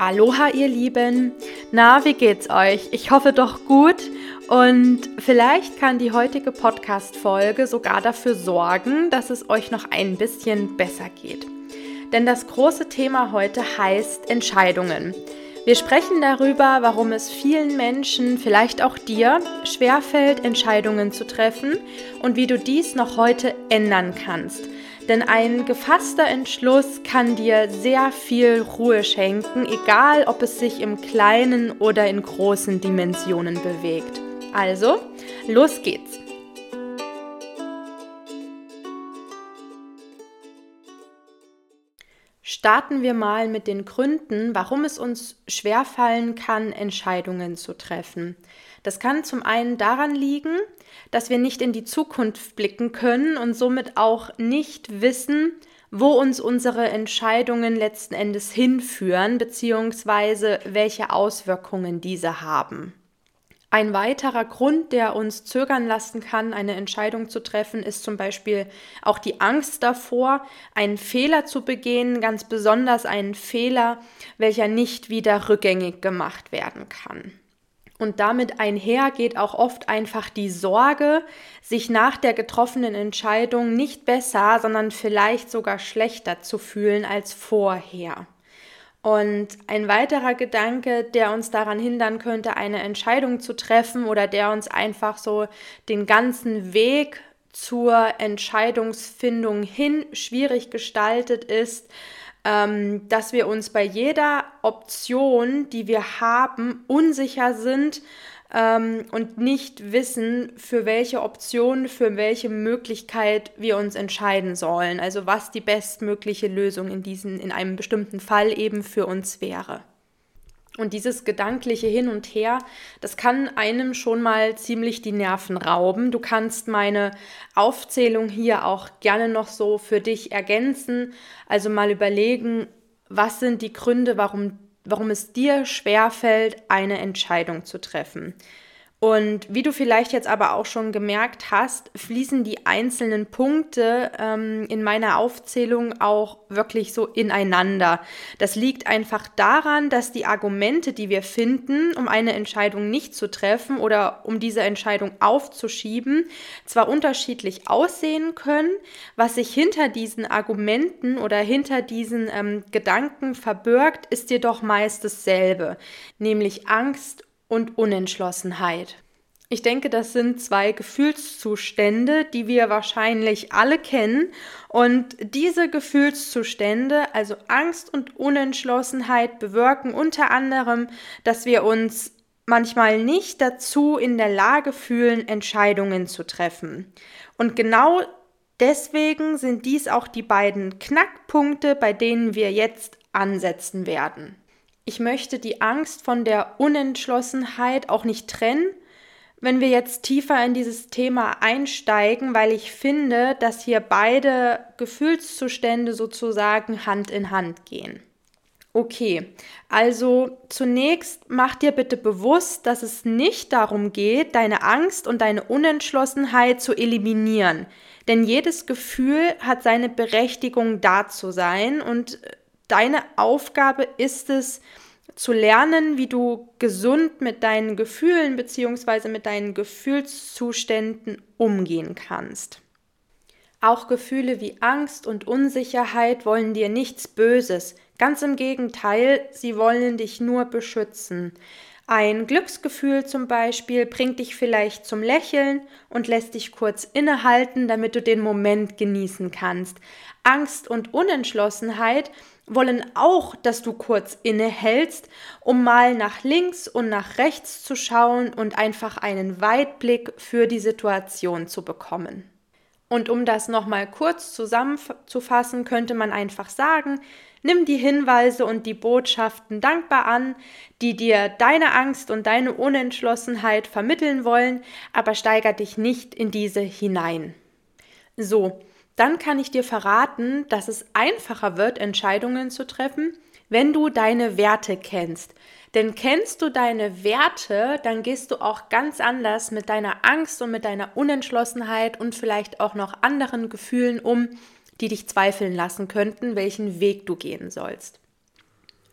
Aloha, ihr Lieben. Na, wie geht's euch? Ich hoffe doch gut. Und vielleicht kann die heutige Podcast-Folge sogar dafür sorgen, dass es euch noch ein bisschen besser geht. Denn das große Thema heute heißt Entscheidungen. Wir sprechen darüber, warum es vielen Menschen, vielleicht auch dir, schwerfällt, Entscheidungen zu treffen und wie du dies noch heute ändern kannst. Denn ein gefasster Entschluss kann dir sehr viel Ruhe schenken, egal ob es sich im kleinen oder in großen Dimensionen bewegt. Also, los geht's! Starten wir mal mit den Gründen, warum es uns schwerfallen kann, Entscheidungen zu treffen. Das kann zum einen daran liegen, dass wir nicht in die Zukunft blicken können und somit auch nicht wissen, wo uns unsere Entscheidungen letzten Endes hinführen, beziehungsweise welche Auswirkungen diese haben. Ein weiterer Grund, der uns zögern lassen kann, eine Entscheidung zu treffen, ist zum Beispiel auch die Angst davor, einen Fehler zu begehen, ganz besonders einen Fehler, welcher nicht wieder rückgängig gemacht werden kann. Und damit einher geht auch oft einfach die Sorge, sich nach der getroffenen Entscheidung nicht besser, sondern vielleicht sogar schlechter zu fühlen als vorher. Und ein weiterer Gedanke, der uns daran hindern könnte, eine Entscheidung zu treffen oder der uns einfach so den ganzen Weg zur Entscheidungsfindung hin schwierig gestaltet ist, ähm, dass wir uns bei jeder Option, die wir haben, unsicher sind ähm, und nicht wissen, für welche Option, für welche Möglichkeit wir uns entscheiden sollen. Also was die bestmögliche Lösung in, diesen, in einem bestimmten Fall eben für uns wäre. Und dieses gedankliche Hin und Her, das kann einem schon mal ziemlich die Nerven rauben. Du kannst meine Aufzählung hier auch gerne noch so für dich ergänzen. Also mal überlegen, was sind die Gründe, warum, warum es dir schwerfällt, eine Entscheidung zu treffen. Und wie du vielleicht jetzt aber auch schon gemerkt hast, fließen die einzelnen Punkte ähm, in meiner Aufzählung auch wirklich so ineinander. Das liegt einfach daran, dass die Argumente, die wir finden, um eine Entscheidung nicht zu treffen oder um diese Entscheidung aufzuschieben, zwar unterschiedlich aussehen können, was sich hinter diesen Argumenten oder hinter diesen ähm, Gedanken verbirgt, ist jedoch meist dasselbe, nämlich Angst und Unentschlossenheit. Ich denke, das sind zwei Gefühlszustände, die wir wahrscheinlich alle kennen. Und diese Gefühlszustände, also Angst und Unentschlossenheit, bewirken unter anderem, dass wir uns manchmal nicht dazu in der Lage fühlen, Entscheidungen zu treffen. Und genau deswegen sind dies auch die beiden Knackpunkte, bei denen wir jetzt ansetzen werden. Ich möchte die Angst von der Unentschlossenheit auch nicht trennen, wenn wir jetzt tiefer in dieses Thema einsteigen, weil ich finde, dass hier beide Gefühlszustände sozusagen Hand in Hand gehen. Okay, also zunächst mach dir bitte bewusst, dass es nicht darum geht, deine Angst und deine Unentschlossenheit zu eliminieren. Denn jedes Gefühl hat seine Berechtigung da zu sein und deine Aufgabe ist es, zu lernen, wie du gesund mit deinen Gefühlen bzw. mit deinen Gefühlszuständen umgehen kannst. Auch Gefühle wie Angst und Unsicherheit wollen dir nichts Böses. Ganz im Gegenteil, sie wollen dich nur beschützen. Ein Glücksgefühl zum Beispiel bringt dich vielleicht zum Lächeln und lässt dich kurz innehalten, damit du den Moment genießen kannst. Angst und Unentschlossenheit wollen auch, dass du kurz innehältst, um mal nach links und nach rechts zu schauen und einfach einen Weitblick für die Situation zu bekommen. Und um das nochmal kurz zusammenzufassen, könnte man einfach sagen, nimm die Hinweise und die Botschaften dankbar an, die dir deine Angst und deine Unentschlossenheit vermitteln wollen, aber steiger dich nicht in diese hinein. So, dann kann ich dir verraten, dass es einfacher wird, Entscheidungen zu treffen, wenn du deine Werte kennst. Denn kennst du deine Werte, dann gehst du auch ganz anders mit deiner Angst und mit deiner Unentschlossenheit und vielleicht auch noch anderen Gefühlen um, die dich zweifeln lassen könnten, welchen Weg du gehen sollst.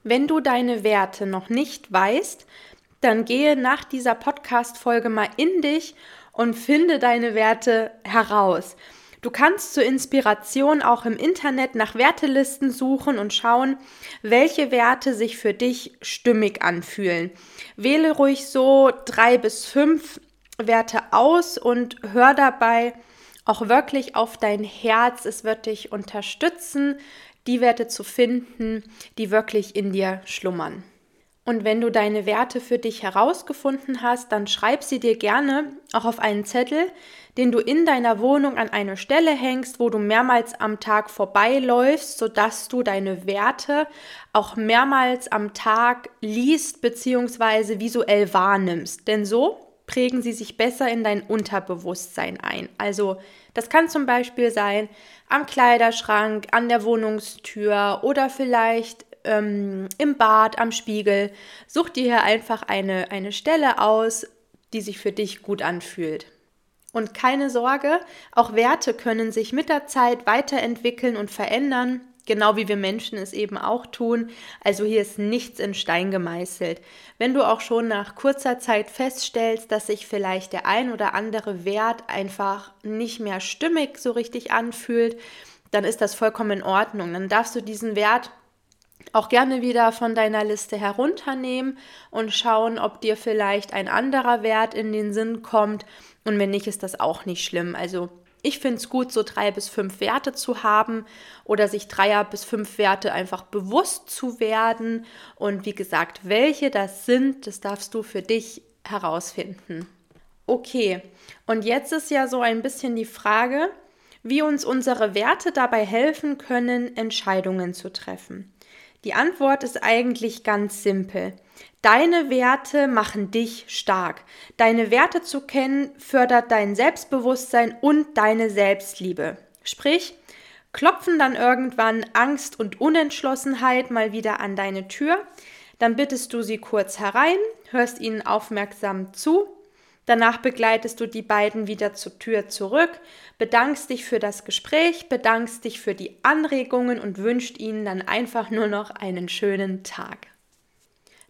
Wenn du deine Werte noch nicht weißt, dann gehe nach dieser Podcast-Folge mal in dich und finde deine Werte heraus. Du kannst zur Inspiration auch im Internet nach Wertelisten suchen und schauen, welche Werte sich für dich stimmig anfühlen. Wähle ruhig so drei bis fünf Werte aus und hör dabei auch wirklich auf dein Herz. Es wird dich unterstützen, die Werte zu finden, die wirklich in dir schlummern. Und wenn du deine Werte für dich herausgefunden hast, dann schreib sie dir gerne auch auf einen Zettel, den du in deiner Wohnung an eine Stelle hängst, wo du mehrmals am Tag vorbeiläufst, sodass du deine Werte auch mehrmals am Tag liest bzw. visuell wahrnimmst. Denn so prägen sie sich besser in dein Unterbewusstsein ein. Also das kann zum Beispiel sein am Kleiderschrank, an der Wohnungstür oder vielleicht ähm, im Bad, am Spiegel. Such dir hier einfach eine, eine Stelle aus, die sich für dich gut anfühlt. Und keine Sorge, auch Werte können sich mit der Zeit weiterentwickeln und verändern, genau wie wir Menschen es eben auch tun. Also hier ist nichts in Stein gemeißelt. Wenn du auch schon nach kurzer Zeit feststellst, dass sich vielleicht der ein oder andere Wert einfach nicht mehr stimmig so richtig anfühlt, dann ist das vollkommen in Ordnung. Dann darfst du diesen Wert auch gerne wieder von deiner Liste herunternehmen und schauen, ob dir vielleicht ein anderer Wert in den Sinn kommt. Und wenn nicht, ist das auch nicht schlimm. Also ich finde es gut, so drei bis fünf Werte zu haben oder sich dreier bis fünf Werte einfach bewusst zu werden. Und wie gesagt, welche das sind, das darfst du für dich herausfinden. Okay, und jetzt ist ja so ein bisschen die Frage, wie uns unsere Werte dabei helfen können, Entscheidungen zu treffen. Die Antwort ist eigentlich ganz simpel. Deine Werte machen dich stark. Deine Werte zu kennen fördert dein Selbstbewusstsein und deine Selbstliebe. Sprich, klopfen dann irgendwann Angst und Unentschlossenheit mal wieder an deine Tür, dann bittest du sie kurz herein, hörst ihnen aufmerksam zu Danach begleitest du die beiden wieder zur Tür zurück, bedankst dich für das Gespräch, bedankst dich für die Anregungen und wünscht ihnen dann einfach nur noch einen schönen Tag.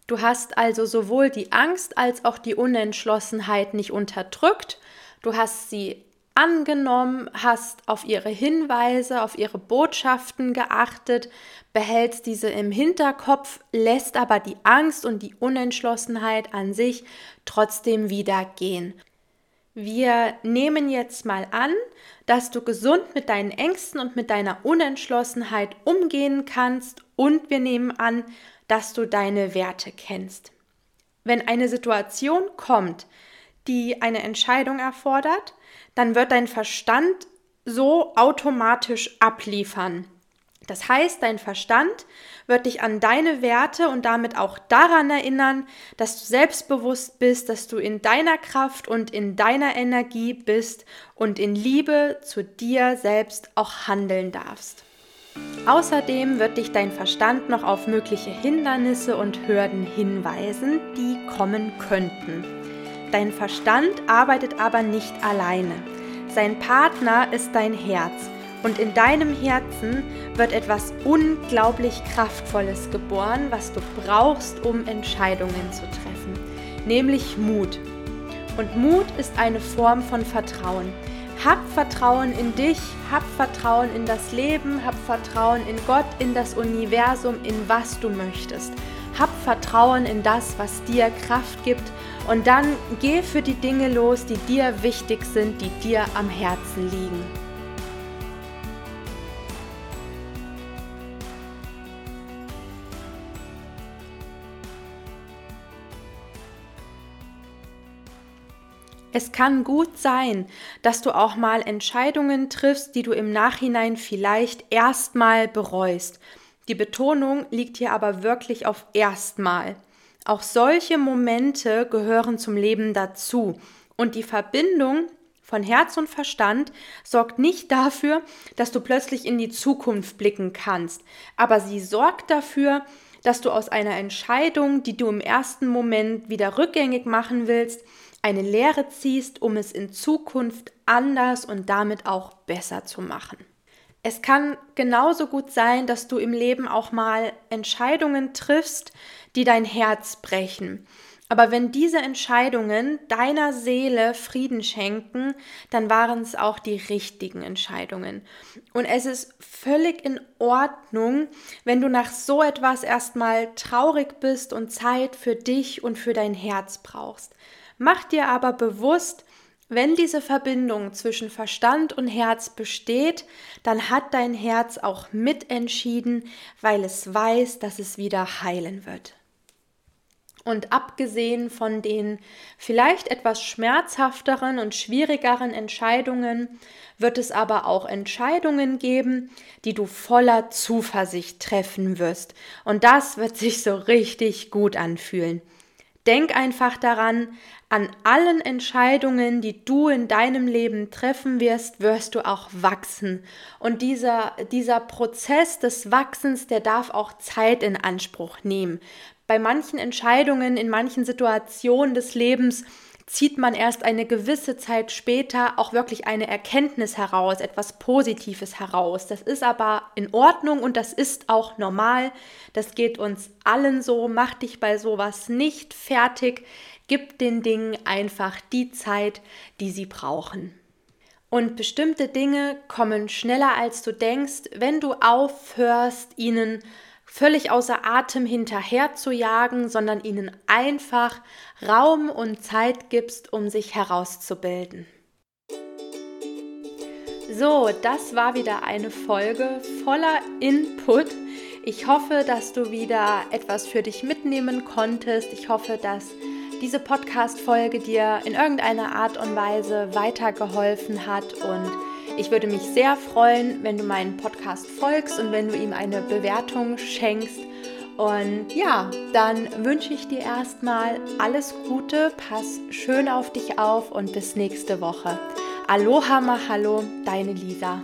Du hast also sowohl die Angst als auch die Unentschlossenheit nicht unterdrückt, du hast sie angenommen, hast auf ihre Hinweise, auf ihre Botschaften geachtet, behältst diese im Hinterkopf, lässt aber die Angst und die Unentschlossenheit an sich trotzdem wieder gehen. Wir nehmen jetzt mal an, dass du gesund mit deinen Ängsten und mit deiner Unentschlossenheit umgehen kannst und wir nehmen an, dass du deine Werte kennst. Wenn eine Situation kommt, die eine Entscheidung erfordert, dann wird dein Verstand so automatisch abliefern. Das heißt, dein Verstand wird dich an deine Werte und damit auch daran erinnern, dass du selbstbewusst bist, dass du in deiner Kraft und in deiner Energie bist und in Liebe zu dir selbst auch handeln darfst. Außerdem wird dich dein Verstand noch auf mögliche Hindernisse und Hürden hinweisen, die kommen könnten. Dein Verstand arbeitet aber nicht alleine. Sein Partner ist dein Herz und in deinem Herzen wird etwas unglaublich Kraftvolles geboren, was du brauchst, um Entscheidungen zu treffen, nämlich Mut. Und Mut ist eine Form von Vertrauen. Hab Vertrauen in dich, hab Vertrauen in das Leben, hab Vertrauen in Gott, in das Universum, in was du möchtest. Hab Vertrauen in das, was dir Kraft gibt und dann geh für die Dinge los, die dir wichtig sind, die dir am Herzen liegen. Es kann gut sein, dass du auch mal Entscheidungen triffst, die du im Nachhinein vielleicht erstmal bereust. Die Betonung liegt hier aber wirklich auf erstmal. Auch solche Momente gehören zum Leben dazu. Und die Verbindung von Herz und Verstand sorgt nicht dafür, dass du plötzlich in die Zukunft blicken kannst, aber sie sorgt dafür, dass du aus einer Entscheidung, die du im ersten Moment wieder rückgängig machen willst, eine Lehre ziehst, um es in Zukunft anders und damit auch besser zu machen. Es kann genauso gut sein, dass du im Leben auch mal Entscheidungen triffst, die dein Herz brechen. Aber wenn diese Entscheidungen deiner Seele Frieden schenken, dann waren es auch die richtigen Entscheidungen. Und es ist völlig in Ordnung, wenn du nach so etwas erstmal traurig bist und Zeit für dich und für dein Herz brauchst. Mach dir aber bewusst, wenn diese Verbindung zwischen Verstand und Herz besteht, dann hat dein Herz auch mitentschieden, weil es weiß, dass es wieder heilen wird. Und abgesehen von den vielleicht etwas schmerzhafteren und schwierigeren Entscheidungen wird es aber auch Entscheidungen geben, die du voller Zuversicht treffen wirst. Und das wird sich so richtig gut anfühlen. Denk einfach daran, an allen Entscheidungen, die du in deinem Leben treffen wirst, wirst du auch wachsen. Und dieser, dieser Prozess des Wachsens, der darf auch Zeit in Anspruch nehmen. Bei manchen Entscheidungen, in manchen Situationen des Lebens zieht man erst eine gewisse Zeit später auch wirklich eine Erkenntnis heraus, etwas Positives heraus. Das ist aber in Ordnung und das ist auch normal. Das geht uns allen so. Mach dich bei sowas nicht fertig. Gib den Dingen einfach die Zeit, die sie brauchen. Und bestimmte Dinge kommen schneller als du denkst, wenn du aufhörst, ihnen völlig außer Atem hinterher zu jagen, sondern ihnen einfach Raum und Zeit gibst, um sich herauszubilden. So, das war wieder eine Folge voller Input. Ich hoffe, dass du wieder etwas für dich mitnehmen konntest. Ich hoffe, dass diese Podcast-Folge dir in irgendeiner Art und Weise weitergeholfen hat und ich würde mich sehr freuen, wenn du meinen Podcast folgst und wenn du ihm eine Bewertung schenkst. Und ja, dann wünsche ich dir erstmal alles Gute, pass schön auf dich auf und bis nächste Woche. Aloha Mahalo, deine Lisa.